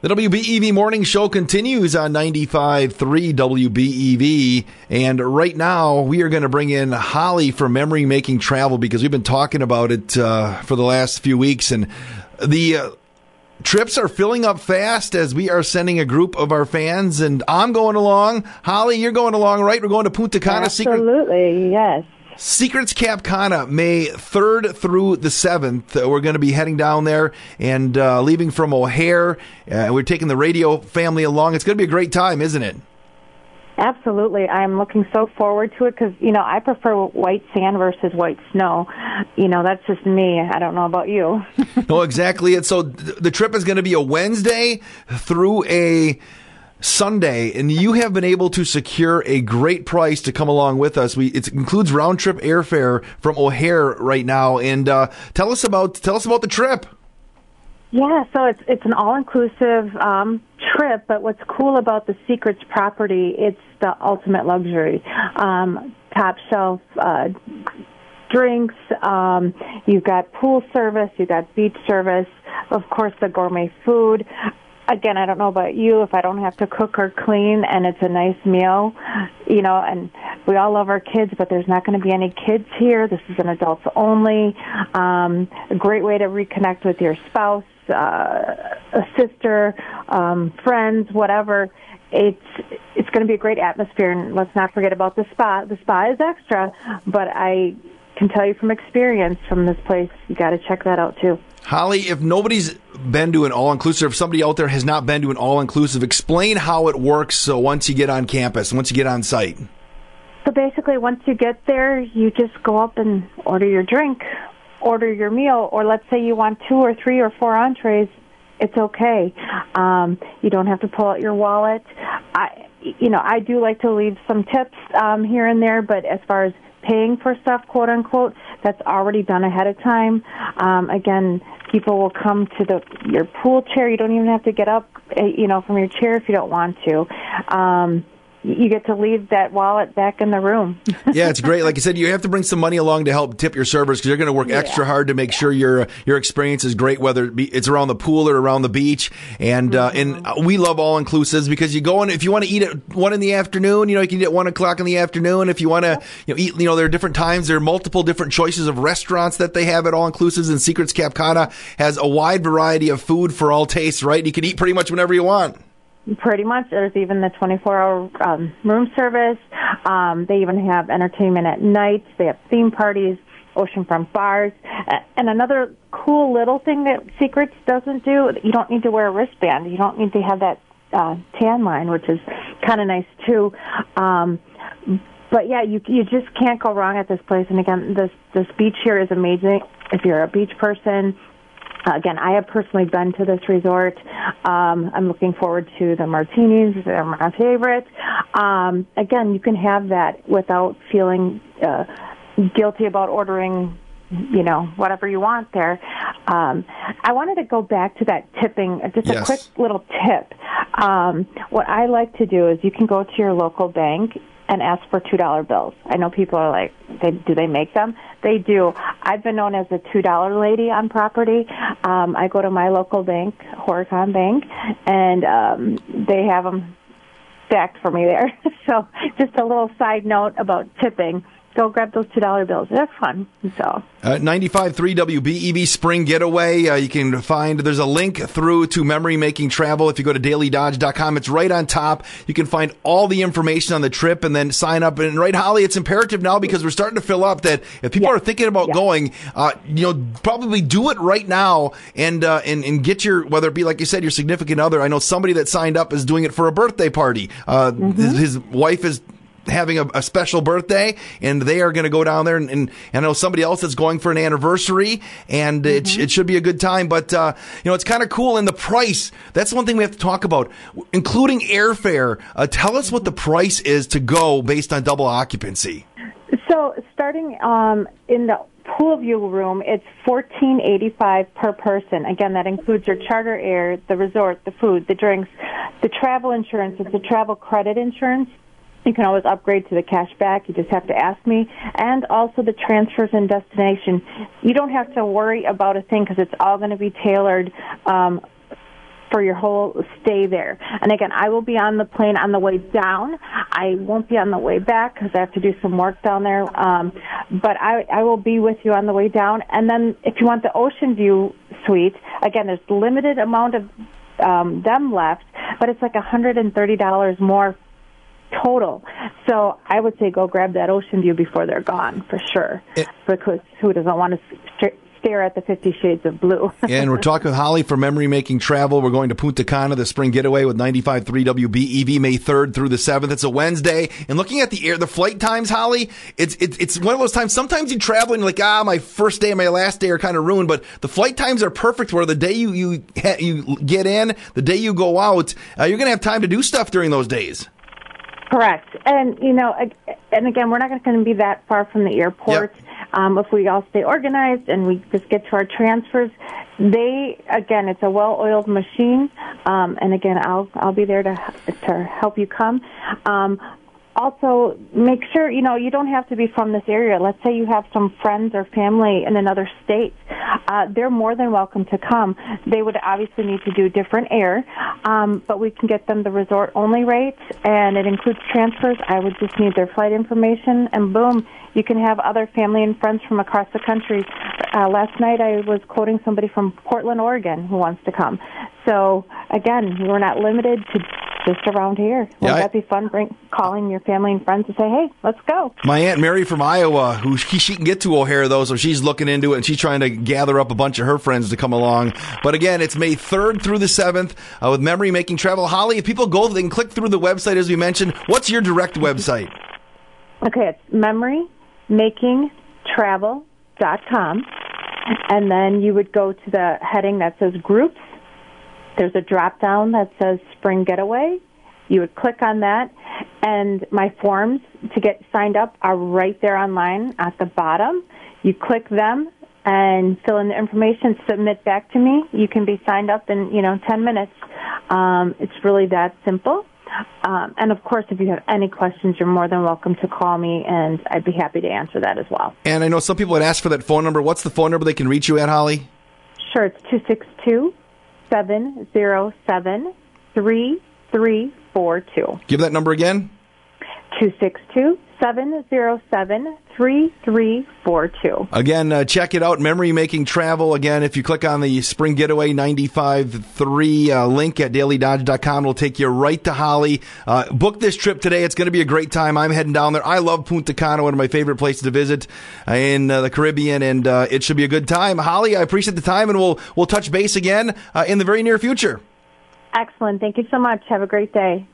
The WBEV morning show continues on 95.3 WBEV. And right now, we are going to bring in Holly for Memory Making Travel because we've been talking about it uh, for the last few weeks. And the uh, trips are filling up fast as we are sending a group of our fans. And I'm going along. Holly, you're going along, right? We're going to Punta Cana. Absolutely, Secret- yes. Secrets Cap Cana, May 3rd through the 7th. Uh, we're going to be heading down there and uh, leaving from O'Hare. Uh, we're taking the radio family along. It's going to be a great time, isn't it? Absolutely. I'm looking so forward to it because, you know, I prefer white sand versus white snow. You know, that's just me. I don't know about you. no, exactly. And so th- the trip is going to be a Wednesday through a Sunday, and you have been able to secure a great price to come along with us. We it includes round trip airfare from O'Hare right now, and uh, tell us about tell us about the trip. Yeah, so it's it's an all inclusive um, trip, but what's cool about the Secrets property, it's the ultimate luxury, um, top shelf. Uh, drinks, um, you've got pool service, you've got beach service, of course the gourmet food again, I don't know about you, if I don't have to cook or clean and it's a nice meal, you know, and we all love our kids, but there's not going to be any kids here. This is an adults only. Um, a great way to reconnect with your spouse, uh, a sister, um, friends, whatever. It's it's going to be a great atmosphere, and let's not forget about the spa. The spa is extra, but I can tell you from experience from this place, you got to check that out too. Holly, if nobody's been to an all inclusive, if somebody out there has not been to an all inclusive, explain how it works. So once you get on campus, once you get on site. So basically, once you get there, you just go up and order your drink, order your meal, or let's say you want two or three or four entrees. It's okay. Um, you don't have to pull out your wallet. I, you know, I do like to leave some tips um, here and there, but as far as paying for stuff, quote unquote, that's already done ahead of time. Um, again, people will come to the your pool chair. You don't even have to get up, eh, you know, from your chair if you don't want to. Um, you get to leave that wallet back in the room. yeah, it's great. Like I said, you have to bring some money along to help tip your servers because you're going to work yeah. extra hard to make sure your your experience is great, whether it be, it's around the pool or around the beach. And uh, mm-hmm. and we love all inclusives because you go in if you want to eat at one in the afternoon, you know, you can eat at one o'clock in the afternoon. If you want to, you know, eat, you know, there are different times. There are multiple different choices of restaurants that they have at all inclusives. And Secrets Cap Cana has a wide variety of food for all tastes. Right, you can eat pretty much whenever you want. Pretty much. There's even the 24-hour um, room service. Um, they even have entertainment at night. They have theme parties, oceanfront bars, and another cool little thing that Secrets doesn't do. You don't need to wear a wristband. You don't need to have that uh, tan line, which is kind of nice too. Um, but yeah, you you just can't go wrong at this place. And again, this this beach here is amazing. If you're a beach person, again, I have personally been to this resort. Um, I'm looking forward to the martinis. They're my favorite. Um, again, you can have that without feeling uh, guilty about ordering you know whatever you want there. Um, I wanted to go back to that tipping. Just a quick little tip. Um, what I like to do is you can go to your local bank and ask for two dollar bills. I know people are like, they, do they make them? They do. I've been known as a two dollar lady on property. Um, I go to my local bank, Horicon Bank, and um, they have them stacked for me there. so, just a little side note about tipping go grab those two dollar bills. They're fun. So uh, 95.3 WBEV Spring Getaway. Uh, you can find there's a link through to Memory Making Travel. If you go to dailydodge.com, it's right on top. You can find all the information on the trip and then sign up. And right, Holly, it's imperative now because we're starting to fill up. That if people yeah. are thinking about yeah. going, uh, you know, probably do it right now and uh, and and get your whether it be like you said your significant other. I know somebody that signed up is doing it for a birthday party. Uh, mm-hmm. His, his wife is having a, a special birthday, and they are going to go down there. And, and, I know somebody else that's going for an anniversary, and mm-hmm. it, it should be a good time. But uh, you know, it's kind of cool. And the price, that's one thing we have to talk about, including airfare. Uh, tell us what the price is to go based on double occupancy. So, starting um, in the pool view room, it's fourteen eighty five per person. Again, that includes your charter air, the resort, the food, the drinks, the travel insurance. It's a travel credit insurance. You can always upgrade to the cash back. You just have to ask me. And also the transfers and destination. You don't have to worry about a thing because it's all going to be tailored um, for your whole stay there. And again, I will be on the plane on the way down. I won't be on the way back because I have to do some work down there. Um, but I, I will be with you on the way down. And then if you want the ocean view suite, again, there's limited amount of um, them left, but it's like $130 more total. So I would say go grab that ocean view before they're gone for sure. It, because who doesn't want to stare at the Fifty Shades of Blue. and we're talking with Holly for Memory Making Travel. We're going to Punta Cana, the spring getaway with 95.3 WBEV, May 3rd through the 7th. It's a Wednesday. And looking at the air, the flight times, Holly, it's, it's, it's one of those times. Sometimes you travel and you're like, ah, my first day and my last day are kind of ruined, but the flight times are perfect where the day you, you, you get in, the day you go out, uh, you're going to have time to do stuff during those days. Correct. And, you know, and again, we're not going to be that far from the airport. Yep. Um, if we all stay organized and we just get to our transfers, they again, it's a well-oiled machine. Um, and again, I'll I'll be there to to help you come. Um, also make sure you know you don't have to be from this area let's say you have some friends or family in another state uh, they're more than welcome to come. They would obviously need to do different air um, but we can get them the resort only rates and it includes transfers. I would just need their flight information and boom you can have other family and friends from across the country. Uh, last night i was quoting somebody from portland oregon who wants to come so again we're not limited to just around here. Wouldn't yeah, that be fun? Bring calling your family and friends to say, "Hey, let's go." My aunt Mary from Iowa, who she, she can get to O'Hare though, so she's looking into it and she's trying to gather up a bunch of her friends to come along. But again, it's May third through the seventh uh, with Memory Making Travel. Holly, if people go, they can click through the website as we mentioned. What's your direct website? Okay, it's memorymakingtravel.com, and then you would go to the heading that says groups there's a drop down that says Spring Getaway. You would click on that, and my forms to get signed up are right there online at the bottom. You click them and fill in the information, submit back to me. You can be signed up in you know 10 minutes. Um, it's really that simple. Um, and of course, if you have any questions, you're more than welcome to call me, and I'd be happy to answer that as well. And I know some people had asked for that phone number. What's the phone number they can reach you at, Holly? Sure, it's two six two seven zero seven three three four two. Give that number again. Two six two seven zero seven 3342. Again, uh, check it out. Memory Making Travel. Again, if you click on the Spring Getaway 95.3 uh, link at dailydodge.com, it'll take you right to Holly. Uh, book this trip today. It's going to be a great time. I'm heading down there. I love Punta Cana, one of my favorite places to visit in uh, the Caribbean, and uh, it should be a good time. Holly, I appreciate the time, and we'll, we'll touch base again uh, in the very near future. Excellent. Thank you so much. Have a great day.